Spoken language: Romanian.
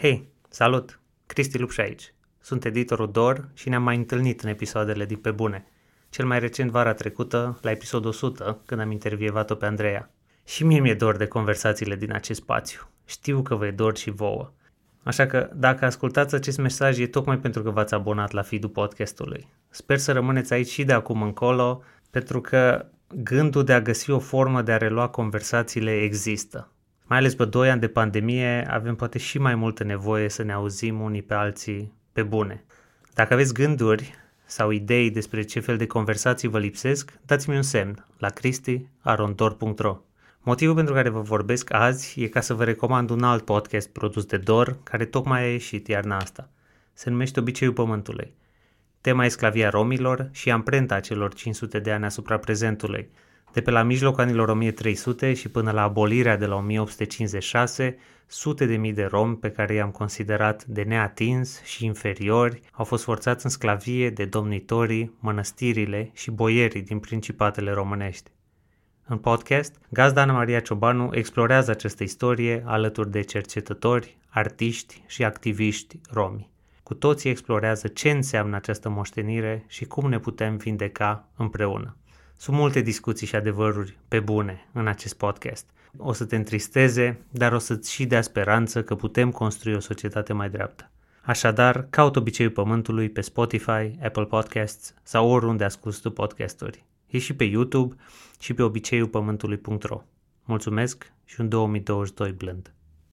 Hei, salut! Cristi Lupș aici. Sunt editorul Dor și ne-am mai întâlnit în episoadele din Pe Bune. Cel mai recent vara trecută, la episodul 100, când am intervievat-o pe Andreea. Și mie mi-e dor de conversațiile din acest spațiu. Știu că vă e dor și vouă. Așa că, dacă ascultați acest mesaj, e tocmai pentru că v-ați abonat la feed-ul podcastului. Sper să rămâneți aici și de acum încolo, pentru că gândul de a găsi o formă de a relua conversațiile există. Mai ales pe doi ani de pandemie avem poate și mai multă nevoie să ne auzim unii pe alții pe bune. Dacă aveți gânduri sau idei despre ce fel de conversații vă lipsesc, dați-mi un semn la cristiarondor.ro Motivul pentru care vă vorbesc azi e ca să vă recomand un alt podcast produs de Dor, care tocmai a ieșit iarna asta. Se numește Obiceiul Pământului. Tema e sclavia romilor și amprenta celor 500 de ani asupra prezentului – de pe la mijlocul anilor 1300 și până la abolirea de la 1856, sute de mii de romi pe care i-am considerat de neatins și inferiori au fost forțați în sclavie de domnitorii, mănăstirile și boierii din principatele românești. În podcast, gazda Ana Maria Ciobanu explorează această istorie alături de cercetători, artiști și activiști romi. Cu toții explorează ce înseamnă această moștenire și cum ne putem vindeca împreună. Sunt multe discuții și adevăruri pe bune în acest podcast. O să te întristeze, dar o să-ți și dea speranță că putem construi o societate mai dreaptă. Așadar, caut obiceiul pământului pe Spotify, Apple Podcasts sau oriunde asculti tu podcasturi. E și pe YouTube și pe obiceiul pământului.ro. Mulțumesc și un 2022 blând!